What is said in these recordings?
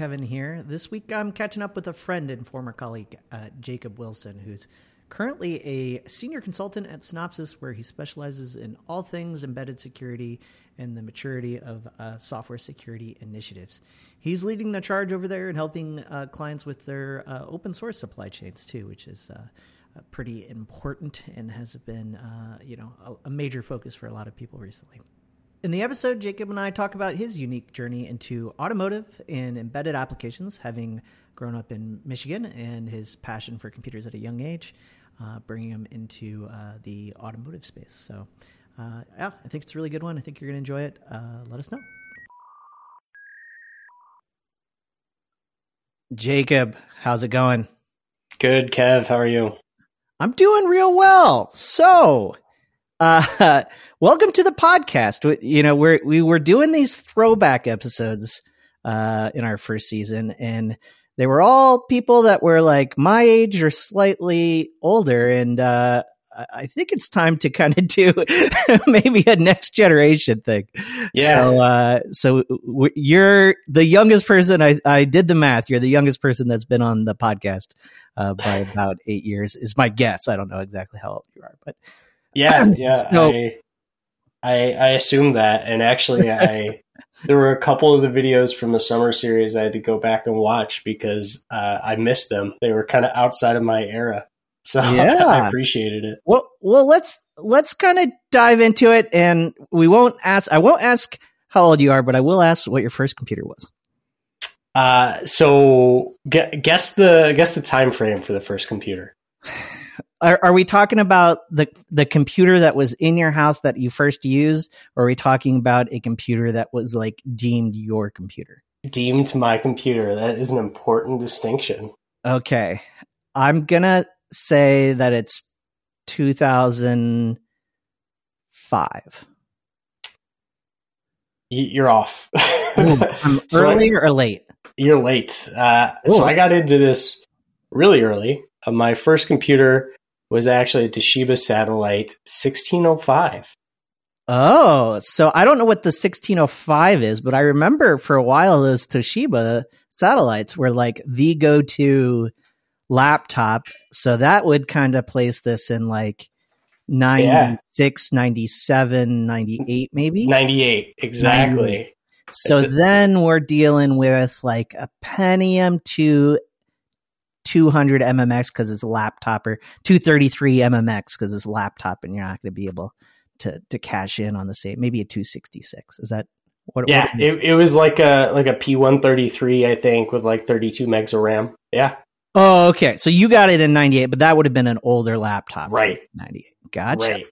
Kevin here. This week I'm catching up with a friend and former colleague, uh, Jacob Wilson, who's currently a senior consultant at Synopsys, where he specializes in all things embedded security and the maturity of uh, software security initiatives. He's leading the charge over there and helping uh, clients with their uh, open source supply chains too, which is uh, uh, pretty important and has been, you know, a, a major focus for a lot of people recently. In the episode, Jacob and I talk about his unique journey into automotive and embedded applications, having grown up in Michigan, and his passion for computers at a young age, uh, bringing him into uh, the automotive space. So, uh, yeah, I think it's a really good one. I think you're going to enjoy it. Uh, let us know. Jacob, how's it going? Good, Kev. How are you? I'm doing real well. So, uh, welcome to the podcast. You know, we're we were doing these throwback episodes uh, in our first season, and they were all people that were like my age or slightly older, and uh, I think it's time to kind of do maybe a next generation thing. Yeah. So, uh, so w- you're the youngest person. I, I did the math. You're the youngest person that's been on the podcast uh, by about eight years. Is my guess. I don't know exactly how old you are, but yeah, yeah. so, I, I, I assume that, and actually, I there were a couple of the videos from the summer series I had to go back and watch because uh, I missed them. They were kind of outside of my era, so yeah. I appreciated it. Well, well, let's let's kind of dive into it, and we won't ask. I won't ask how old you are, but I will ask what your first computer was. Uh, so guess the guess the time frame for the first computer. Are, are, we talking about the the computer that was in your house that you first used, or are we talking about a computer that was like deemed your computer? Deemed my computer. That is an important distinction. Okay, I'm gonna say that it's 2005. You're off. Ooh, I'm so early or late? You're late. Uh, so I got into this really early. Uh, my first computer was actually a Toshiba satellite 1605. Oh, so I don't know what the 1605 is, but I remember for a while those Toshiba satellites were like the go to laptop. So that would kind of place this in like 96, yeah. 97, 98, maybe? 98, exactly. 98. So then we're dealing with like a Pentium 2 200 MMX because it's a laptop or 233 MMX because it's a laptop and you're not going to be able to to cash in on the same maybe a 266 is that what yeah what it, it was like a like a p133 i think with like 32 megs of ram. Yeah. Oh okay. So you got it in 98 but that would have been an older laptop. Right. 98 gotcha. Right.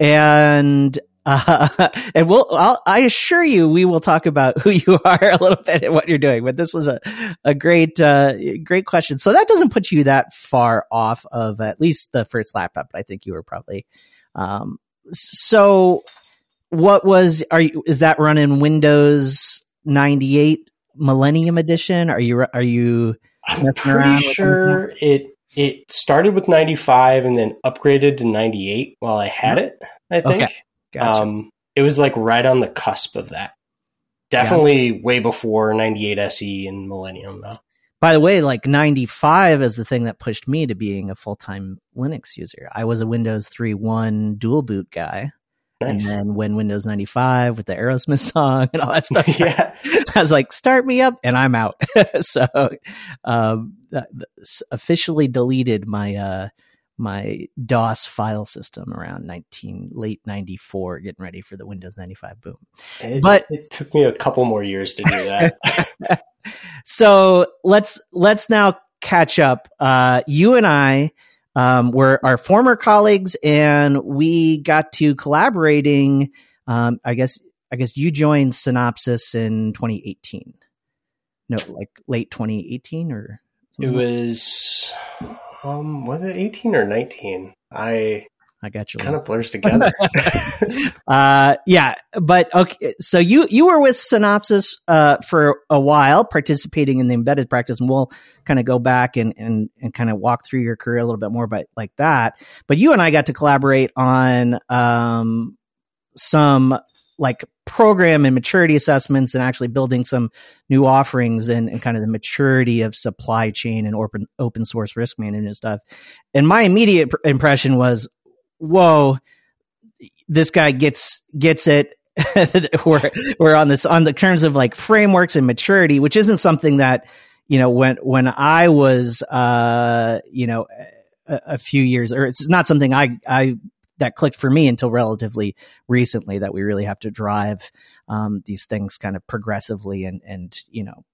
and uh, and we'll, I'll, i assure you, we will talk about who you are a little bit and what you're doing. But this was a, a great, uh, great question. So that doesn't put you that far off of at least the first laptop. But I think you were probably, um, so what was, are you, is that running Windows 98 Millennium Edition? Are you, are you I'm pretty sure it, it started with 95 and then upgraded to 98 while I had it, I think. Okay. Gotcha. Um, it was like right on the cusp of that. Definitely yeah. way before 98 SE and Millennium, though. By the way, like 95 is the thing that pushed me to being a full time Linux user. I was a Windows 3.1 dual boot guy. Nice. And then when Windows 95 with the Aerosmith song and all that stuff, yeah. I was like, start me up and I'm out. so, um, officially deleted my, uh, my DOS file system around 19 late 94 getting ready for the Windows 95 boom. It, but it took me a couple more years to do that. so, let's let's now catch up. Uh, you and I um, were our former colleagues and we got to collaborating um, I guess I guess you joined Synopsys in 2018. No, like late 2018 or it was um, was it 18 or 19? I I got you. Kind of blurs together. uh, yeah, but okay. So you you were with Synopsys uh, for a while, participating in the embedded practice, and we'll kind of go back and and and kind of walk through your career a little bit more, but like that. But you and I got to collaborate on um, some like program and maturity assessments and actually building some new offerings and, and kind of the maturity of supply chain and open open source risk management stuff. And my immediate impression was, whoa, this guy gets gets it. we're we're on this on the terms of like frameworks and maturity, which isn't something that you know when when I was uh you know a, a few years or it's not something I I that clicked for me until relatively recently that we really have to drive um, these things kind of progressively and and you know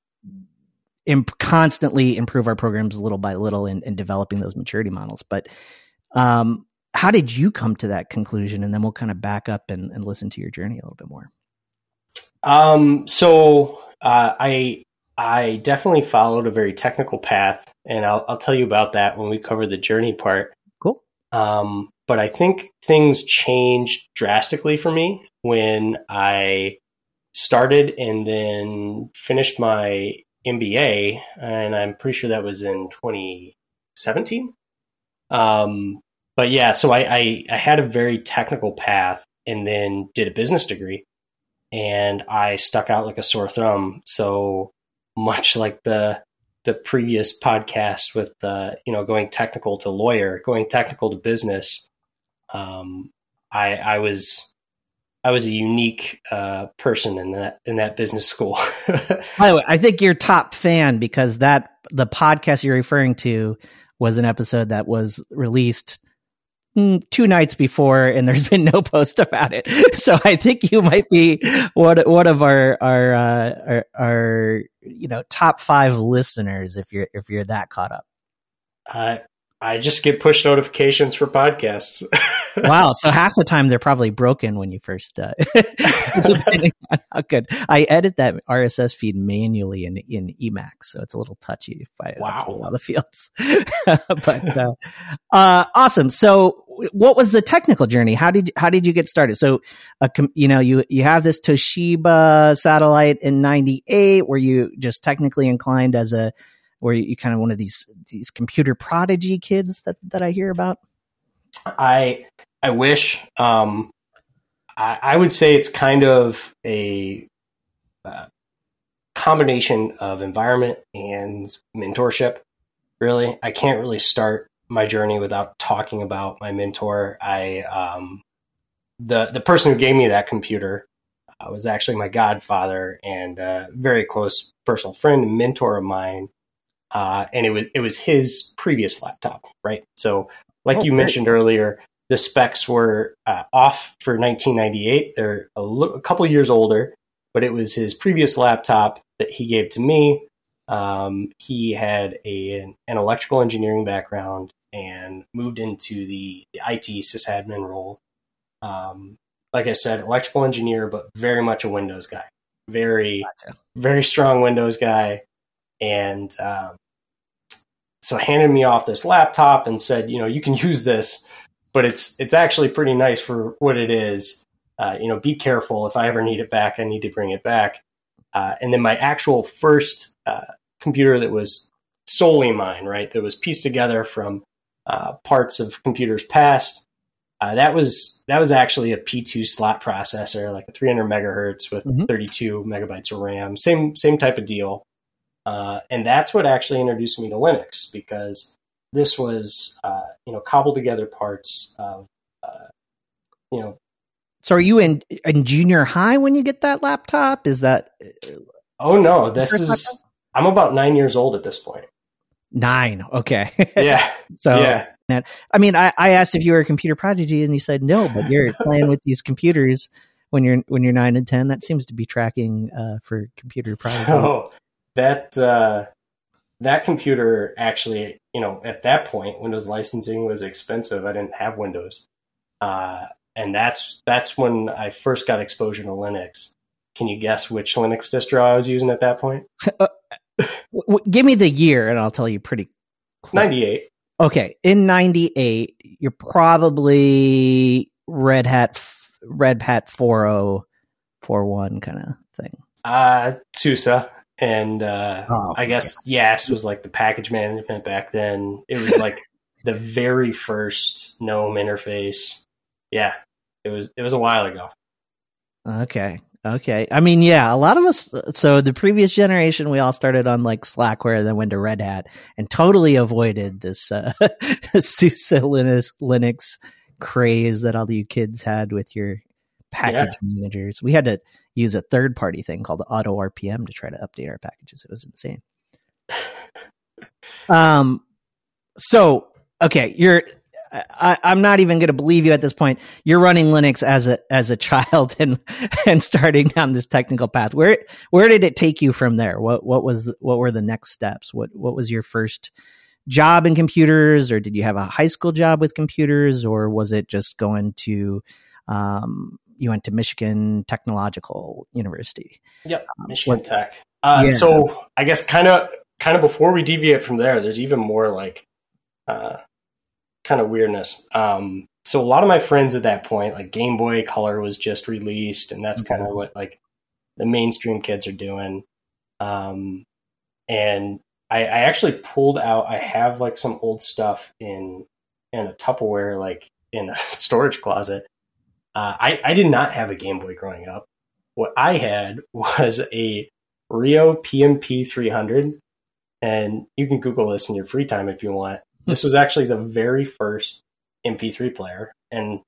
imp- constantly improve our programs little by little in, in developing those maturity models. But um, how did you come to that conclusion? And then we'll kind of back up and, and listen to your journey a little bit more. Um, so uh, i i definitely followed a very technical path and I'll, I'll tell you about that when we cover the journey part. Cool. Um, but I think things changed drastically for me when I started and then finished my MBA, and I'm pretty sure that was in 2017. Um, but yeah, so I, I, I had a very technical path and then did a business degree, and I stuck out like a sore thumb. So much like the the previous podcast with uh, you know going technical to lawyer, going technical to business um, I, I was I was a unique uh, person in that in that business school. By the way, I think you're top fan because that the podcast you're referring to was an episode that was released mm, two nights before, and there's been no post about it. So I think you might be one one of our our uh, our, our you know top five listeners if you're if you're that caught up. I I just get push notifications for podcasts. wow. So half the time they're probably broken when you first, uh, depending on how good. I edit that RSS feed manually in, in Emacs. So it's a little touchy if I wow. all the fields. but, uh, uh, awesome. So what was the technical journey? How did, how did you get started? So, uh, you know, you, you have this Toshiba satellite in 98. Were you just technically inclined as a, were you kind of one of these, these computer prodigy kids that, that I hear about? I I wish. Um, I, I, would say it's kind of a uh, combination of environment and mentorship. Really, I can't really start my journey without talking about my mentor. I um, the the person who gave me that computer uh, was actually my godfather and a very close personal friend and mentor of mine. Uh, and it was it was his previous laptop, right? So like oh, you great. mentioned earlier, the specs were uh, off for 1998. They're a, couple years older, but it was his previous laptop that he gave to me. Um, he had a, an electrical engineering background and moved into the, the IT sysadmin role. Um, like I said, electrical engineer, but very much a Windows guy. Very, gotcha. very strong Windows guy. And um, so handed me off this laptop and said, you know, you can use this, but it's it's actually pretty nice for what it is. Uh, you know, be careful. If I ever need it back, I need to bring it back. Uh, and then my actual first uh, computer that was solely mine, right, that was pieced together from uh, parts of computers past. Uh, that was that was actually a P2 slot processor, like a 300 megahertz with mm-hmm. 32 megabytes of RAM. Same same type of deal. Uh, and that's what actually introduced me to Linux because this was, uh, you know, cobbled together parts of, uh, you know. So are you in, in junior high when you get that laptop? Is that? Uh, oh no, this is. Laptop? I'm about nine years old at this point. Nine. Okay. Yeah. so yeah. I mean, I, I asked if you were a computer prodigy, and you said no, but you're playing with these computers when you're when you're nine and ten. That seems to be tracking uh, for computer prodigy. So, that uh, that computer actually, you know, at that point, Windows licensing was expensive. I didn't have Windows, uh, and that's that's when I first got exposure to Linux. Can you guess which Linux distro I was using at that point? uh, give me the year, and I'll tell you pretty. Ninety eight. Okay, in ninety eight, you're probably Red Hat Red Hat four oh four one kind of thing. Uh, SUSE and uh, oh, I guess Yast was like the package management back then. It was like the very first GNOME interface. Yeah, it was it was a while ago. Okay. Okay. I mean, yeah, a lot of us. So the previous generation, we all started on like Slackware, then went to Red Hat, and totally avoided this uh, SUSE Linux, Linux craze that all you kids had with your package yeah. managers. We had to use a third party thing called Auto RPM to try to update our packages. It was insane. um. So okay, you're I, am not even going to believe you at this point. You're running Linux as a as a child and and starting down this technical path. Where where did it take you from there? What what was what were the next steps? What what was your first job in computers, or did you have a high school job with computers, or was it just going to um, you went to Michigan Technological University? Yep, um, Michigan what, Tech. Uh, yeah. So I guess kind of kind of before we deviate from there, there's even more like. Uh, kind of weirdness. Um, so a lot of my friends at that point, like Game Boy Color was just released, and that's kind of what like the mainstream kids are doing. Um, and I, I actually pulled out. I have like some old stuff in in a Tupperware, like in a storage closet. Uh, I, I did not have a Game Boy growing up. What I had was a Rio PMP 300, and you can Google this in your free time if you want. This was actually the very first MP3 player, and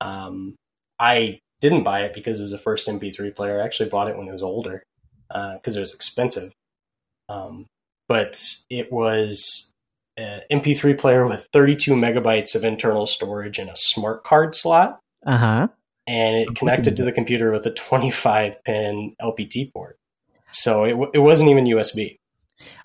um, I didn't buy it because it was the first MP3 player. I actually bought it when it was older because uh, it was expensive. Um, but it was an MP3 player with 32 megabytes of internal storage and a smart card slot. Uh huh. And it connected to the computer with a 25 pin LPT port. So it, it wasn't even USB.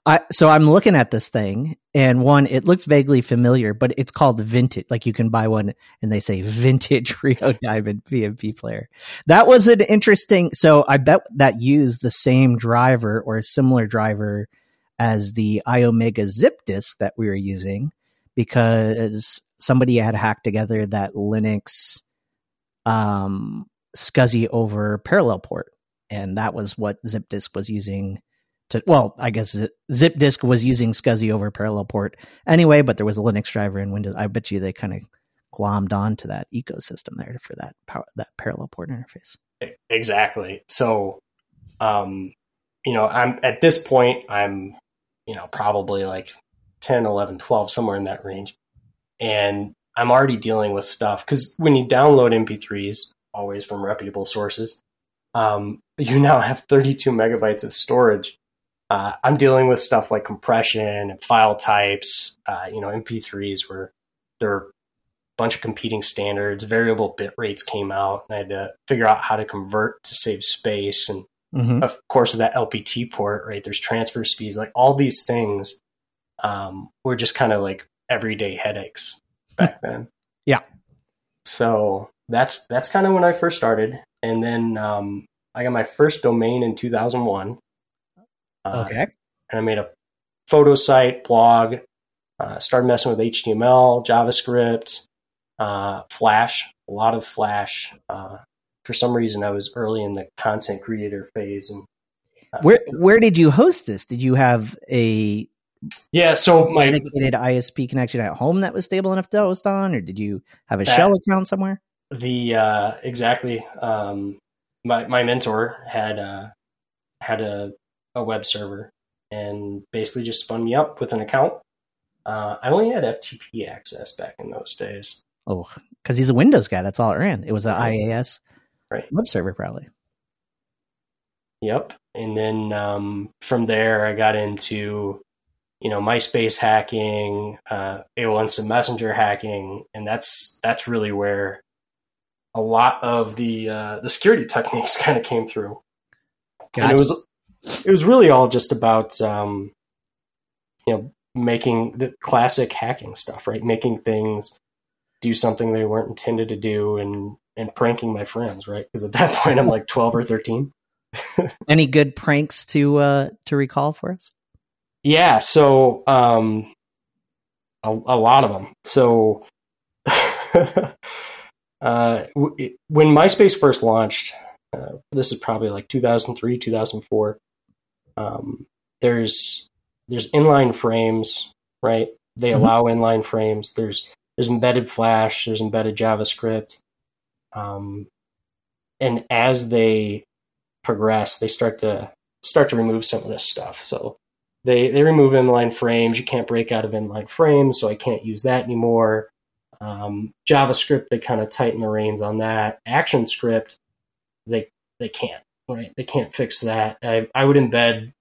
I, so I'm looking at this thing, and one, it looks vaguely familiar, but it's called vintage. Like you can buy one, and they say vintage Rio Diamond PMP player. That was an interesting. So I bet that used the same driver or a similar driver as the iOmega zip disk that we were using, because somebody had hacked together that Linux um, SCSI over parallel port, and that was what zip disk was using to well, I guess Zip Disk was using SCSI over parallel port anyway, but there was a Linux driver in Windows. I bet you they kind of glommed onto that ecosystem there for that power, that parallel port interface. Exactly. So, um, you know, I'm at this point, I'm, you know, probably like 10, 11, 12, somewhere in that range. And I'm already dealing with stuff because when you download MP3s, always from reputable sources, um, you now have 32 megabytes of storage uh, I'm dealing with stuff like compression and file types. Uh, you know, MP3s where there are a bunch of competing standards. Variable bit rates came out, and I had to figure out how to convert to save space. And mm-hmm. of course, that LPT port, right? There's transfer speeds, like all these things um, were just kind of like everyday headaches back then. yeah. So that's that's kind of when I first started, and then um, I got my first domain in 2001 uh, okay. And I made a photo site, blog, uh, started messing with HTML, JavaScript, uh, Flash, a lot of Flash. Uh, for some reason, I was early in the content creator phase. And uh, where where did you host this? Did you have a yeah, so my dedicated ISP connection at home that was stable enough to host on, or did you have a that, shell account somewhere? The uh, exactly. Um, my my mentor had uh, had a a web server and basically just spun me up with an account. Uh, I only had FTP access back in those days. Oh, because he's a Windows guy. That's all it ran. It was an IIS right. web server, probably. Yep. And then um, from there, I got into, you know, MySpace hacking, uh, AOL Instant Messenger hacking, and that's that's really where a lot of the uh, the security techniques kind of came through. Gotcha. And it was it was really all just about um, you know making the classic hacking stuff, right? Making things do something they weren't intended to do, and and pranking my friends, right? Because at that point, I'm like 12 or 13. Any good pranks to uh, to recall for us? Yeah, so um, a, a lot of them. So uh, w- when MySpace first launched, uh, this is probably like 2003, 2004 um, there's there's inline frames, right? They mm-hmm. allow inline frames. There's there's embedded Flash. There's embedded JavaScript. Um, and as they progress, they start to start to remove some of this stuff. So they they remove inline frames. You can't break out of inline frames, so I can't use that anymore. Um, JavaScript, they kind of tighten the reins on that. ActionScript, they they can't right. They can't fix that. I, I would embed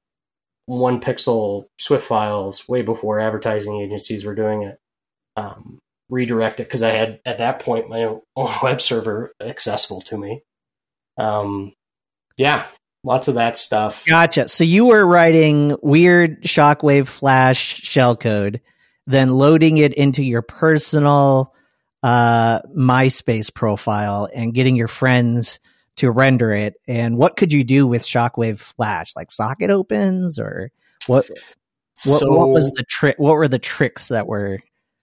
one pixel Swift files way before advertising agencies were doing it. Um, redirect it because I had at that point my own web server accessible to me. Um, yeah, lots of that stuff. Gotcha. So you were writing weird shockwave flash shellcode, then loading it into your personal uh, MySpace profile and getting your friends to render it. And what could you do with shockwave flash? Like socket opens or what? What, so, what was the trick? What were the tricks that were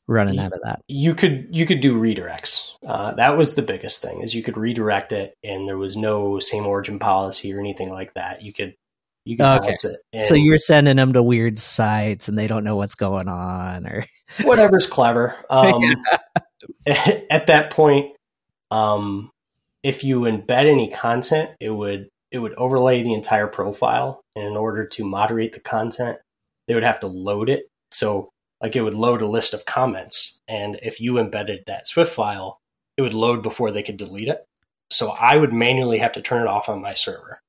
running out of that. You could you could do redirects. Uh, that was the biggest thing is you could redirect it, and there was no same origin policy or anything like that. You could you could okay. it. And so you're sending them to weird sites, and they don't know what's going on, or whatever's clever. Um, at that point, um, if you embed any content, it would it would overlay the entire profile, and in order to moderate the content, they would have to load it. So like it would load a list of comments. And if you embedded that Swift file, it would load before they could delete it. So I would manually have to turn it off on my server.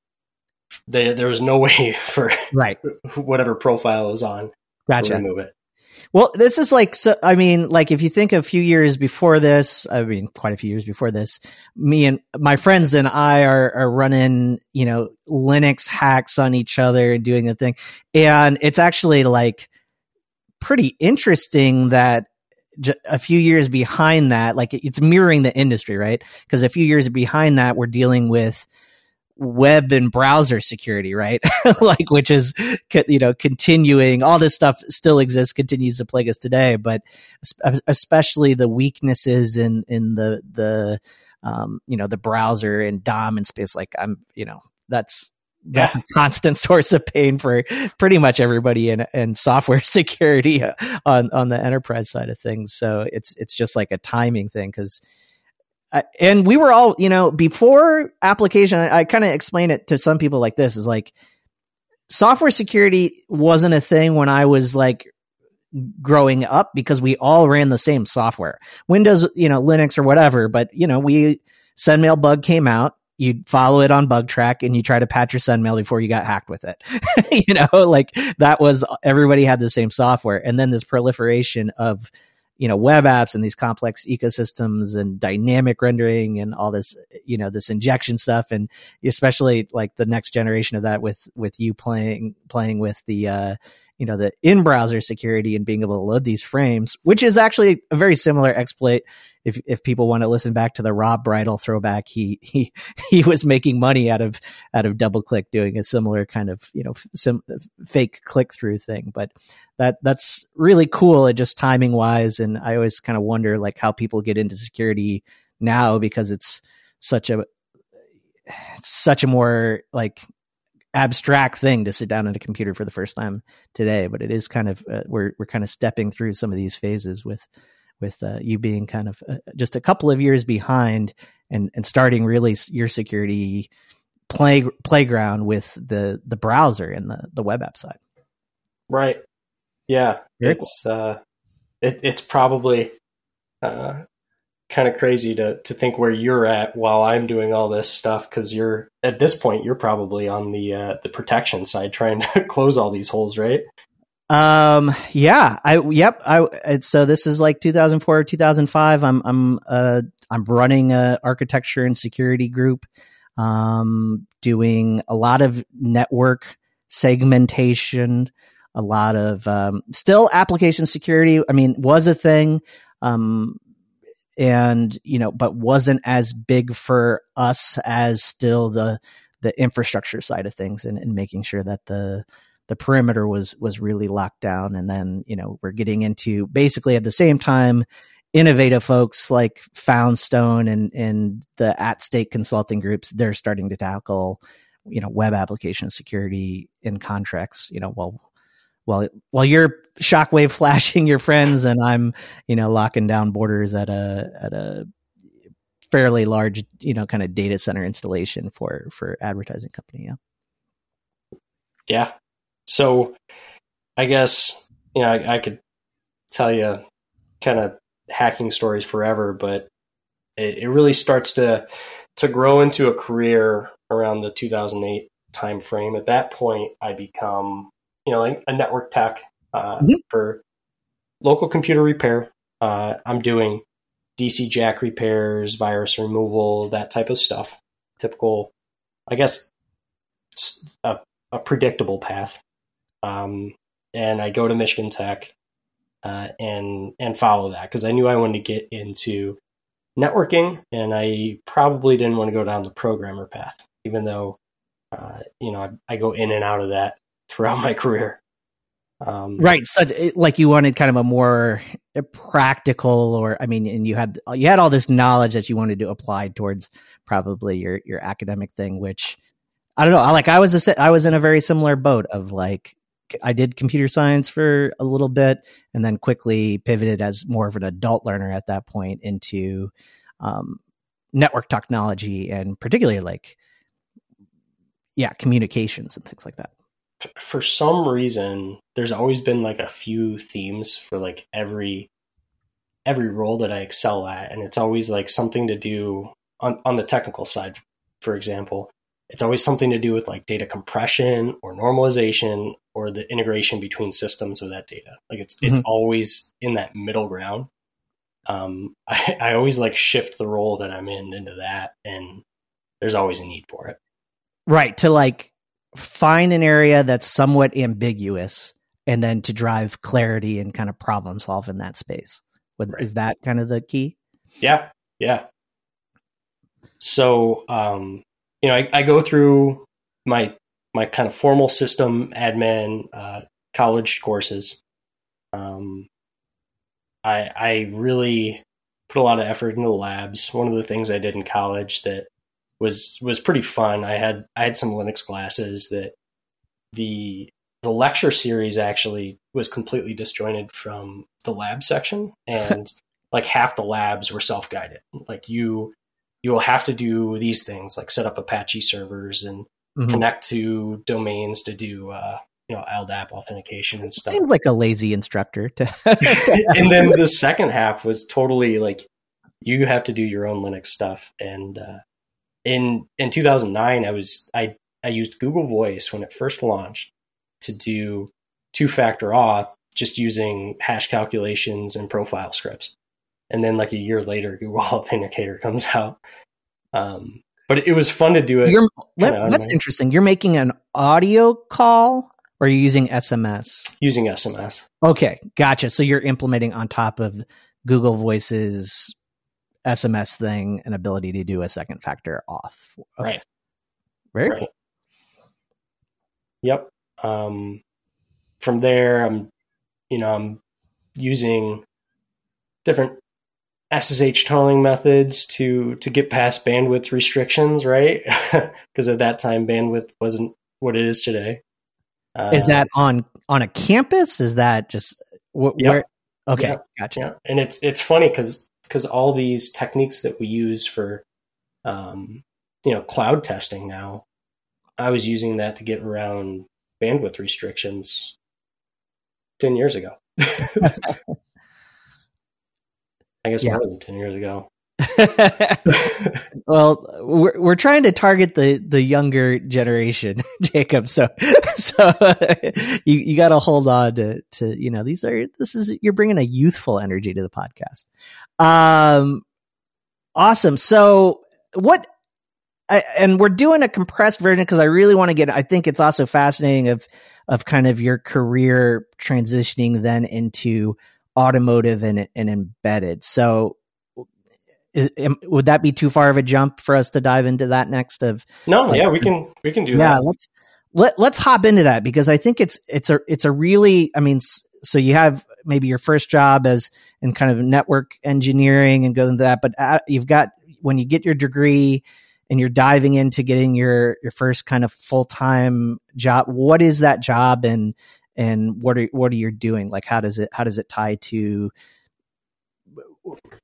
There, there was no way for right whatever profile was on gotcha. to remove it. Well, this is like so. I mean, like if you think a few years before this, I mean, quite a few years before this, me and my friends and I are are running, you know, Linux hacks on each other and doing the thing, and it's actually like pretty interesting that a few years behind that, like it's mirroring the industry, right? Because a few years behind that, we're dealing with web and browser security, right? like, which is, you know, continuing, all this stuff still exists, continues to plague us today, but especially the weaknesses in, in the, the, um, you know, the browser and DOM and space, like I'm, you know, that's, that's yeah. a constant source of pain for pretty much everybody in, in software security on, on the enterprise side of things. So it's, it's just like a timing thing because, uh, and we were all, you know, before application, I, I kind of explain it to some people like this is like software security wasn't a thing when I was like growing up because we all ran the same software, Windows, you know, Linux or whatever. But, you know, we, Sendmail bug came out you'd follow it on Bugtraq and you try to patch your SendMail before you got hacked with it. you know, like that was everybody had the same software. And then this proliferation of, you know, web apps and these complex ecosystems and dynamic rendering and all this, you know, this injection stuff. And especially like the next generation of that with, with you playing, playing with the, uh, you know the in browser security and being able to load these frames which is actually a very similar exploit. If if people want to listen back to the rob bridle throwback he he he was making money out of out of DoubleClick doing a similar kind of you know some fake click through thing. But that that's really cool and just timing wise and i always kind of wonder like how people get into security now because it's such a it's such a more like abstract thing to sit down at a computer for the first time today but it is kind of uh, we're we're kind of stepping through some of these phases with with uh, you being kind of uh, just a couple of years behind and and starting really your security play playground with the the browser and the the web app side. Right. Yeah. Very it's cool. uh it, it's probably uh kind of crazy to to think where you're at while I'm doing all this stuff because you're at this point you're probably on the uh, the protection side trying to close all these holes, right? Um. Yeah. I. Yep. I. So this is like 2004, or 2005. I'm. I'm. Uh. I'm running a architecture and security group. Um. Doing a lot of network segmentation. A lot of um, still application security. I mean, was a thing. Um, and you know, but wasn't as big for us as still the the infrastructure side of things and, and making sure that the the perimeter was was really locked down. And then you know we're getting into basically at the same time innovative folks like Foundstone and and the @stake consulting groups they're starting to tackle you know web application security in contracts you know well while while you're shockwave flashing your friends and I'm you know locking down borders at a at a fairly large, you know, kind of data center installation for for advertising company. Yeah. Yeah. So, I guess you know I, I could tell you kind of hacking stories forever, but it, it really starts to to grow into a career around the 2008 time frame. At that point, I become you know like a network tech uh, mm-hmm. for local computer repair. Uh, I'm doing DC jack repairs, virus removal, that type of stuff. Typical, I guess, a, a predictable path. Um, and I go to Michigan Tech uh, and and follow that because I knew I wanted to get into networking, and I probably didn't want to go down the programmer path, even though uh, you know I, I, go in and out of that throughout my career. Um, right, so like you wanted kind of a more practical, or I mean, and you had you had all this knowledge that you wanted to apply towards probably your your academic thing, which I don't know. I like I was a, I was in a very similar boat of like I did computer science for a little bit and then quickly pivoted as more of an adult learner at that point into um, network technology and particularly like, yeah, communications and things like that. For some reason, there's always been like a few themes for like every every role that I excel at, and it's always like something to do on on the technical side. For example, it's always something to do with like data compression or normalization or the integration between systems with that data. Like it's mm-hmm. it's always in that middle ground. Um, I, I always like shift the role that I'm in into that, and there's always a need for it. Right to like find an area that's somewhat ambiguous, and then to drive clarity and kind of problem solve in that space. With, right. Is that kind of the key? Yeah, yeah. So um, you know, I, I go through my my kind of formal system admin uh, college courses. Um, I I really put a lot of effort into the labs. One of the things I did in college that was was pretty fun. I had I had some Linux classes that the the lecture series actually was completely disjointed from the lab section and like half the labs were self-guided. Like you you will have to do these things like set up Apache servers and mm-hmm. connect to domains to do uh, you know LDAP authentication and stuff. Seems like a lazy instructor. To, and then the second half was totally like you have to do your own Linux stuff. And uh, in in 2009, I was I I used Google Voice when it first launched to do two factor auth just using hash calculations and profile scripts and then like a year later, Google Authenticator comes out. Um, but it was fun to do it. Let, that's interesting. You're making an audio call, or you're you using SMS? Using SMS. Okay, gotcha. So you're implementing on top of Google Voice's SMS thing an ability to do a second factor auth. Okay. Right. Very right. cool. Yep. Um, from there, I'm, you know, I'm using different SSH tunneling methods to to get past bandwidth restrictions, right? Because at that time, bandwidth wasn't what it is today. Uh, is that on on a campus? Is that just wh- yep. where? Okay, yep. gotcha. Yeah. And it's it's funny because because all these techniques that we use for um, you know cloud testing now, I was using that to get around bandwidth restrictions ten years ago. I guess yeah. more than 10 years ago. well, we're we're trying to target the the younger generation, Jacob. So so you you got to hold on to to you know these are this is you're bringing a youthful energy to the podcast. Um, awesome. So what? I, and we're doing a compressed version because I really want to get. I think it's also fascinating of of kind of your career transitioning then into automotive and, and embedded. So is, would that be too far of a jump for us to dive into that next of no yeah we can we can do yeah, that. let's let, let's hop into that because i think it's it's a it's a really i mean so you have maybe your first job as in kind of network engineering and go into that but uh, you've got when you get your degree and you're diving into getting your your first kind of full-time job what is that job and and what are what are you doing? Like how does it how does it tie to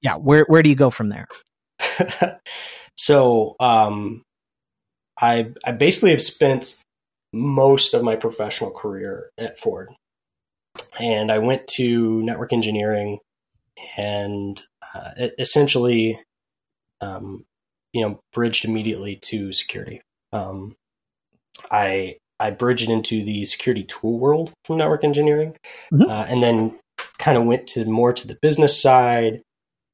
yeah where where do you go from there so um, I I basically have spent most of my professional career at Ford, and I went to network engineering, and uh, essentially, um, you know, bridged immediately to security. Um, I I bridged into the security tool world from network engineering, mm-hmm. uh, and then kind of went to more to the business side.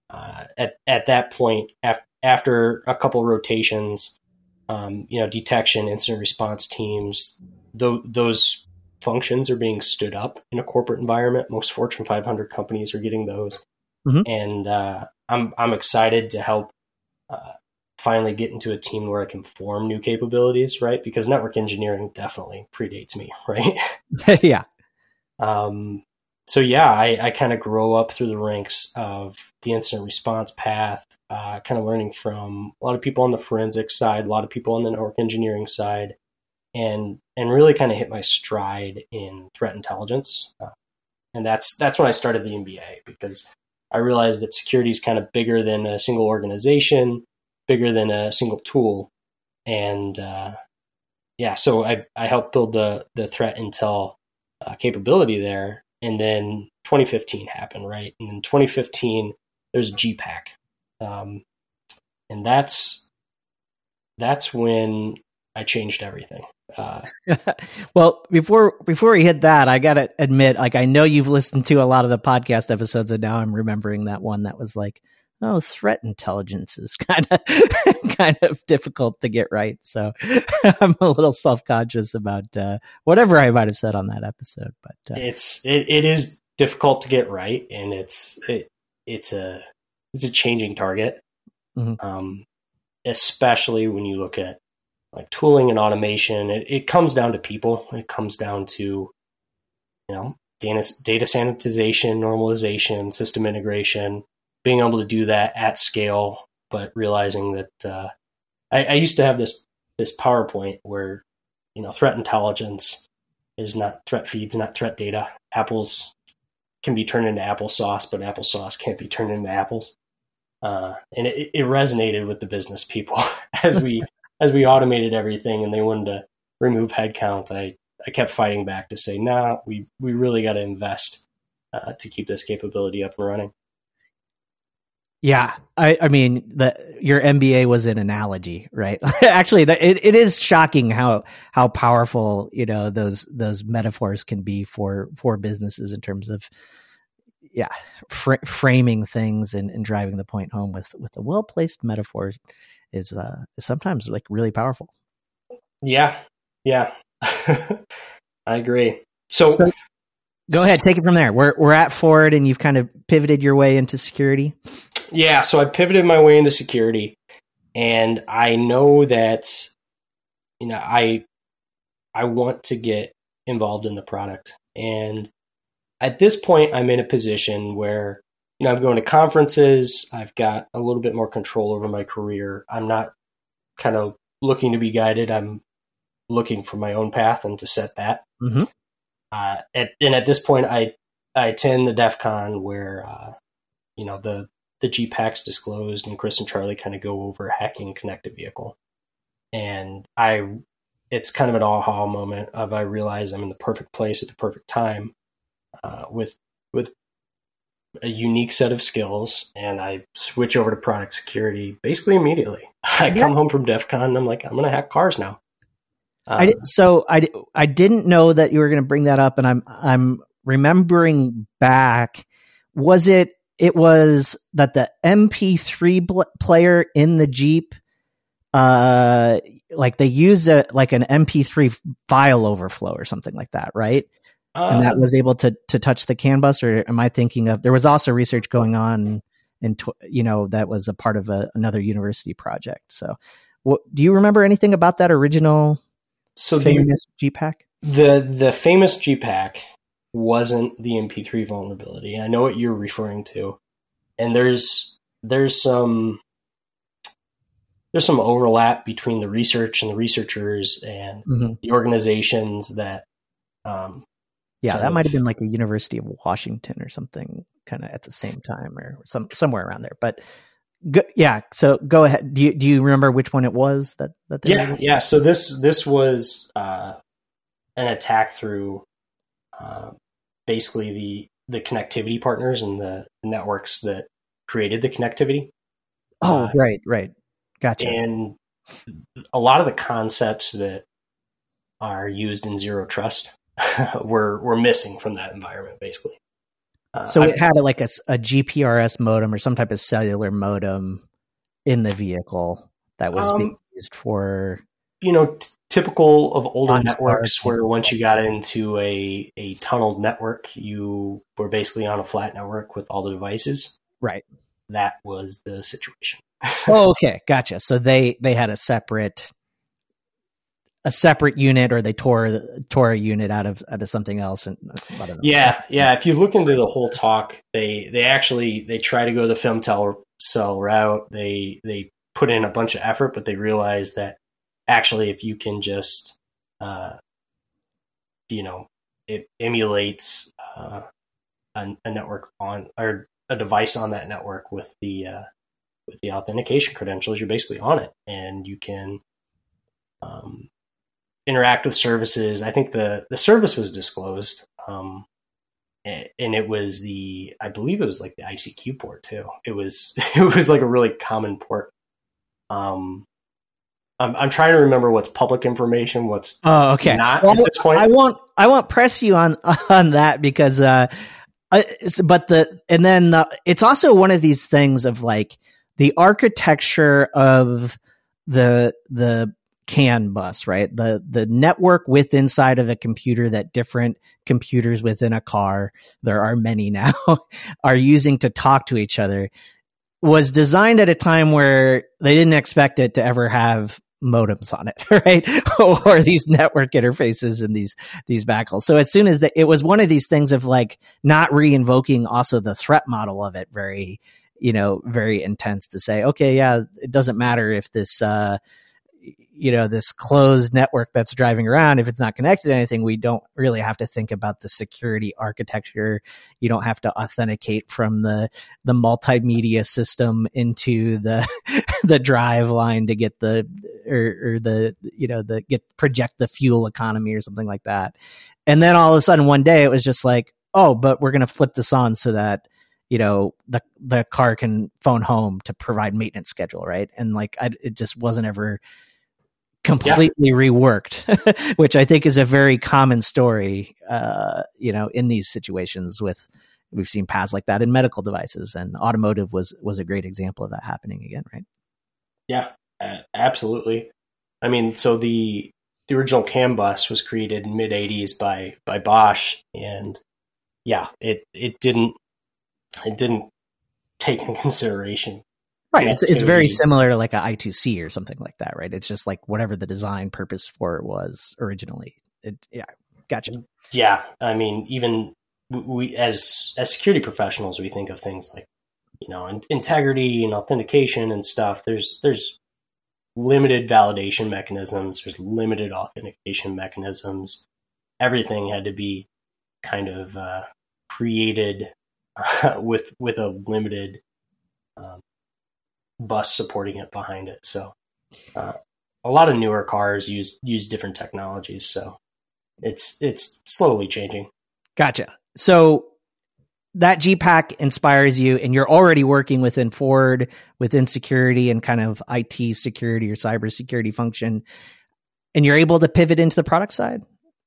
Uh, at at that point, af- after a couple rotations, um, you know, detection, incident response teams, th- those functions are being stood up in a corporate environment. Most Fortune 500 companies are getting those, mm-hmm. and uh, I'm I'm excited to help uh, finally get into a team where I can form new capabilities, right? Because network engineering definitely predates me, right? yeah. Um, so yeah, I, I kind of grow up through the ranks of the incident response path, uh, kind of learning from a lot of people on the forensic side, a lot of people on the network engineering side, and and really kind of hit my stride in threat intelligence. Uh, and that's that's when I started the MBA because I realized that security is kind of bigger than a single organization, bigger than a single tool, and uh, yeah, so I I helped build the the threat intel uh, capability there, and then 2015 happened, right? And in 2015, there's Jeep hack, um, and that's that's when I changed everything. Uh, well, before before we hit that, I gotta admit, like I know you've listened to a lot of the podcast episodes, and now I'm remembering that one that was like, oh, threat intelligence is kind of kind of difficult to get right. So I'm a little self conscious about uh, whatever I might have said on that episode. But uh, it's it, it is difficult to get right, and it's it, it's a it's a changing target, mm-hmm. um, especially when you look at like tooling and automation. It, it comes down to people. It comes down to you know data data sanitization, normalization, system integration being able to do that at scale, but realizing that uh, I, I used to have this this PowerPoint where you know threat intelligence is not threat feeds, not threat data. Apples can be turned into applesauce, but applesauce can't be turned into apples. Uh, and it, it, resonated with the business people as we as we automated everything, and they wanted to remove headcount. I I kept fighting back to say, nah, we we really got to invest uh, to keep this capability up and running. Yeah, I, I mean, the your MBA was an analogy, right? Actually, the, it, it is shocking how how powerful you know those those metaphors can be for for businesses in terms of yeah fr- framing things and, and driving the point home with with a well placed metaphor is uh is sometimes like really powerful. Yeah, yeah, I agree. So, so go ahead, take it from there. We're we're at Ford, and you've kind of pivoted your way into security yeah, so I pivoted my way into security, and I know that you know I I want to get involved in the product, and at this point, I'm in a position where you know I'm going to conferences. I've got a little bit more control over my career. I'm not kind of looking to be guided. I'm looking for my own path and to set that. Mm-hmm. Uh, at, and at this point, I I attend the DEF CON where uh, you know the the Jeep hack's disclosed, and Chris and Charlie kind of go over hacking connected vehicle. And I, it's kind of an aha moment of I realize I'm in the perfect place at the perfect time, uh, with with a unique set of skills, and I switch over to product security basically immediately. I come home from DEF CON and I'm like, I'm going to hack cars now. Um, I did, so I, I didn't know that you were going to bring that up, and I'm I'm remembering back. Was it it was that the MP3 bl- player in the Jeep, uh, like they used it like an MP3 file overflow or something like that, right? Uh, and that was able to to touch the CAN bus, or am I thinking of? There was also research going on, and you know that was a part of a, another university project. So, what, do you remember anything about that original? So famous the, Jeep hack? The the famous Jeep hack wasn't the MP3 vulnerability. I know what you're referring to, and there's there's some there's some overlap between the research and the researchers and mm-hmm. the organizations that. Um, yeah, that might have been like a University of Washington or something, kind of at the same time, or some somewhere around there. But go, yeah. So go ahead. Do you do you remember which one it was that that? yeah, yeah. So this this was uh, an attack through uh, basically the the connectivity partners and the networks that created the connectivity. Oh, uh, right, right. Gotcha. And a lot of the concepts that are used in zero trust were were missing from that environment, basically. Uh, so it had a, like a, a GPRS modem or some type of cellular modem in the vehicle that was um, being used for you know t- typical of older networks where once you got into a a tunneled network you were basically on a flat network with all the devices. Right. That was the situation. Oh okay. Gotcha. So they they had a separate a separate unit or they tore tore a unit out of out of something else and yeah yeah. If you look into the whole talk they they actually they try to go the femtel cell route. They they put in a bunch of effort but they realize that actually if you can just uh, you know it emulates uh, a, a, network on or a device on that network with the uh, with the authentication credentials you're basically on it and you can um, interact with services. I think the the service was disclosed, um, and it was the I believe it was like the ICQ port too. It was it was like a really common port. Um, I'm I'm trying to remember what's public information, what's oh okay. Not well, at this point. I won't I won't press you on on that because uh, but the and then the, it's also one of these things of like the architecture of the the CAN bus, right? The the network with inside of a computer that different computers within a car, there are many now, are using to talk to each other was designed at a time where they didn't expect it to ever have modems on it, right? or these network interfaces and these these backhaul. So as soon as the, it was one of these things of like not re-invoking also the threat model of it very, you know, very intense to say, okay, yeah, it doesn't matter if this uh you know this closed network that's driving around if it's not connected to anything we don't really have to think about the security architecture. You don't have to authenticate from the the multimedia system into the the drive line to get the or, or the you know the get project the fuel economy or something like that. And then all of a sudden one day it was just like oh but we're going to flip this on so that you know the the car can phone home to provide maintenance schedule right? And like I, it just wasn't ever completely yeah. reworked, which I think is a very common story, uh, you know, in these situations with, we've seen paths like that in medical devices and automotive was, was a great example of that happening again, right? Yeah, absolutely. I mean, so the, the original CAN bus was created in mid 80s by, by Bosch and yeah, it, it didn't, it didn't take into consideration Right. It's it's very similar to like a I2C or something like that, right? It's just like whatever the design purpose for it was originally. It, yeah, gotcha. Yeah, I mean, even we as as security professionals, we think of things like you know integrity and authentication and stuff. There's there's limited validation mechanisms. There's limited authentication mechanisms. Everything had to be kind of uh, created uh, with with a limited um, bus supporting it behind it. So uh, a lot of newer cars use use different technologies. So it's it's slowly changing. Gotcha. So that Jeep hack inspires you, and you're already working within Ford within security and kind of IT security or cybersecurity function, and you're able to pivot into the product side.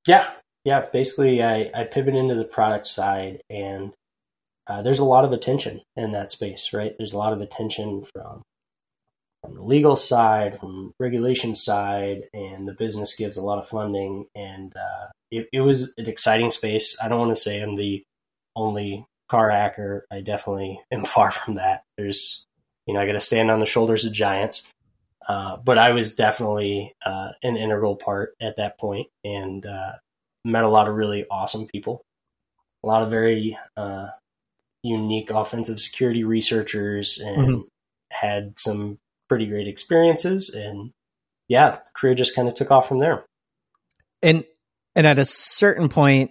Yeah, yeah. Basically, I, I pivot into the product side, and uh, there's a lot of attention in that space, right? There's a lot of attention from from the legal side, from regulation side, and the business gives a lot of funding. And uh, it, it was an exciting space. I don't want to say I'm the only car hacker. I definitely am far from that. There's, you know, I got to stand on the shoulders of giants. Uh, but I was definitely uh, an integral part at that point and uh, met a lot of really awesome people, a lot of very uh, unique offensive security researchers and mm-hmm. had some pretty great experiences. And yeah career just kind of took off from there. And and at a certain point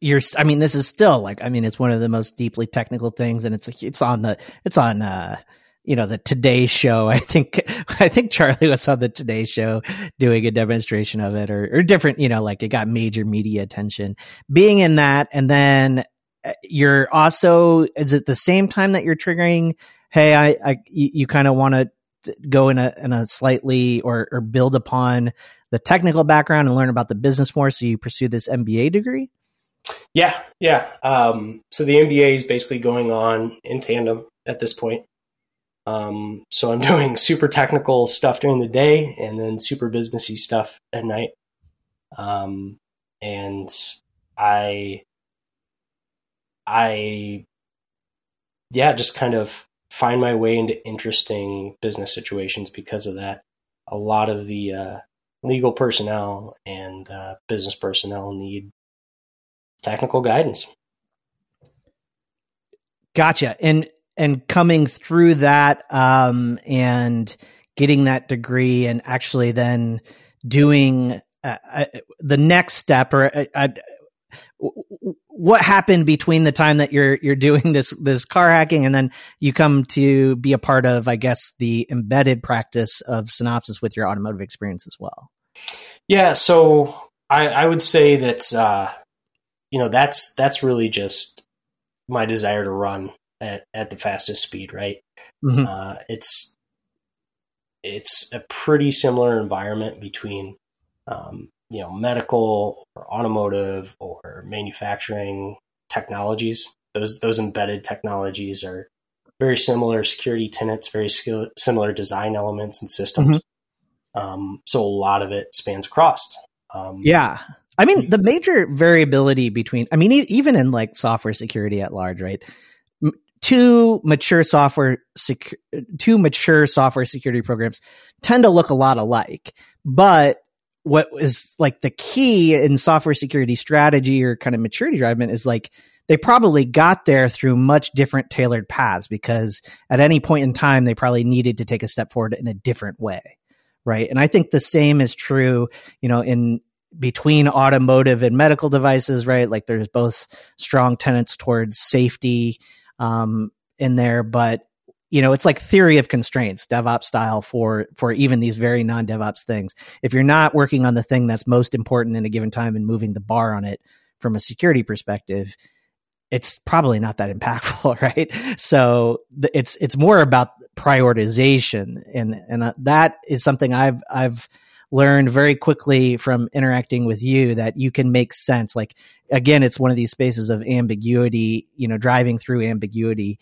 you're i mean this is still like i mean it's one of the most deeply technical things and it's it's on the it's on uh you know the today show. I think i think charlie was on the today show doing a demonstration of it or, or different you know like it got major media attention. Being in that and then you're also is it the same time that you're triggering hey i, I you, you kind of want to go in a in a slightly or or build upon the technical background and learn about the business more so you pursue this mba degree yeah, yeah. Um, so the MBA is basically going on in tandem at this point. Um, so I'm doing super technical stuff during the day and then super businessy stuff at night. Um, and I, I, yeah, just kind of find my way into interesting business situations because of that. A lot of the uh, legal personnel and uh, business personnel need technical guidance. Gotcha. And and coming through that um, and getting that degree and actually then doing uh, uh, the next step or uh, uh what happened between the time that you're you're doing this this car hacking and then you come to be a part of I guess the embedded practice of Synopsys with your automotive experience as well. Yeah, so I, I would say that uh, you know that's that's really just my desire to run at, at the fastest speed right mm-hmm. uh, it's it's a pretty similar environment between um, you know medical or automotive or manufacturing technologies those those embedded technologies are very similar security tenets very skill, similar design elements and systems mm-hmm. um, so a lot of it spans across um, yeah I mean, the major variability between, I mean, even in like software security at large, right? Two mature software, sec- two mature software security programs tend to look a lot alike, but what is like the key in software security strategy or kind of maturity driving is like they probably got there through much different tailored paths because at any point in time they probably needed to take a step forward in a different way right and i think the same is true you know in between automotive and medical devices, right? Like there's both strong tenets towards safety um, in there, but you know, it's like theory of constraints, DevOps style for for even these very non-DevOps things. If you're not working on the thing that's most important in a given time and moving the bar on it from a security perspective, it's probably not that impactful, right? So it's it's more about prioritization, and and uh, that is something I've I've learned very quickly from interacting with you that you can make sense. Like again, it's one of these spaces of ambiguity, you know, driving through ambiguity.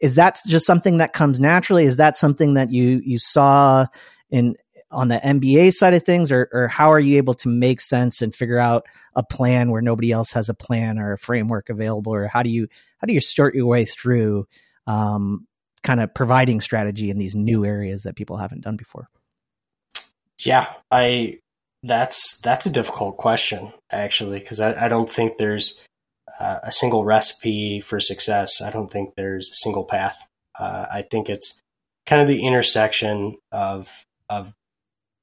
Is that just something that comes naturally? Is that something that you you saw in on the MBA side of things, or, or how are you able to make sense and figure out a plan where nobody else has a plan or a framework available, or how do you how do you start your way through um, kind of providing strategy in these new areas that people haven't done before? Yeah, I that's that's a difficult question actually because I, I don't think there's uh, a single recipe for success. I don't think there's a single path. Uh, I think it's kind of the intersection of of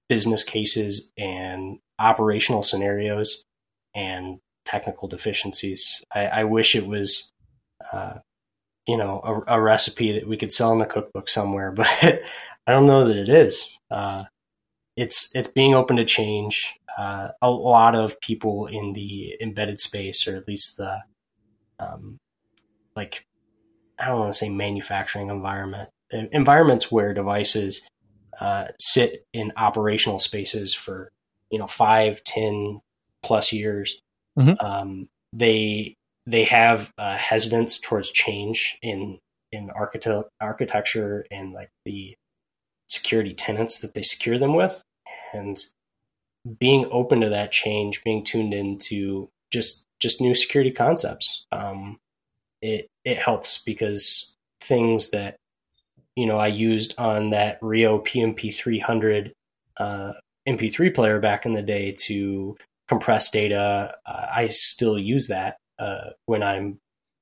business cases and operational scenarios and technical deficiencies. I, I wish it was, uh, you know, a, a, recipe that we could sell in a cookbook somewhere, but I don't know that it is. Uh, it's it's being open to change. Uh, a lot of people in the embedded space, or at least the um, like I don't want to say manufacturing environment, environments where devices uh, sit in operational spaces for you know five, ten plus years. Mm-hmm. Um, they they have a hesitance towards change in in architect architecture and like the security tenants that they secure them with and being open to that change, being tuned into just just new security concepts. Um, it it helps because things that you know I used on that Rio PMP 300 uh, MP3 player back in the day to compress data. Uh, I still use that uh, when I'm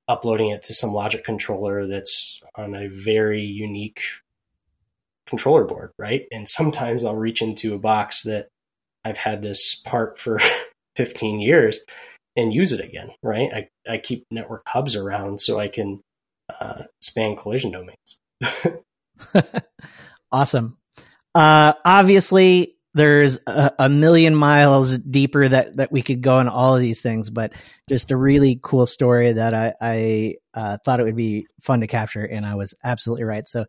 uploading it to some logic controller that's on a very unique controller board, right? And sometimes I'll reach into a box that I've had this part for 15 years and use it again, right? I, I keep network hubs around so I can uh, span collision domains. awesome. Uh, obviously, there's a, a, million miles deeper that that we could go on all of these things, but just a really cool story that I, I uh, thought it would be fun to capture, and I was absolutely right. So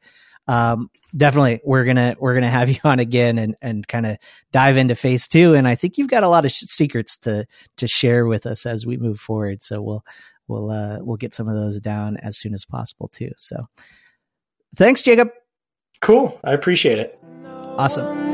um, definitely we're gonna we're gonna have you on again and and kind of dive into phase two, and I think you've got a lot of sh- secrets to to share with us as we move forward. So we'll we'll uh, we'll get some of those down as soon as possible too. So thanks, Jacob. Cool, I appreciate it. Awesome.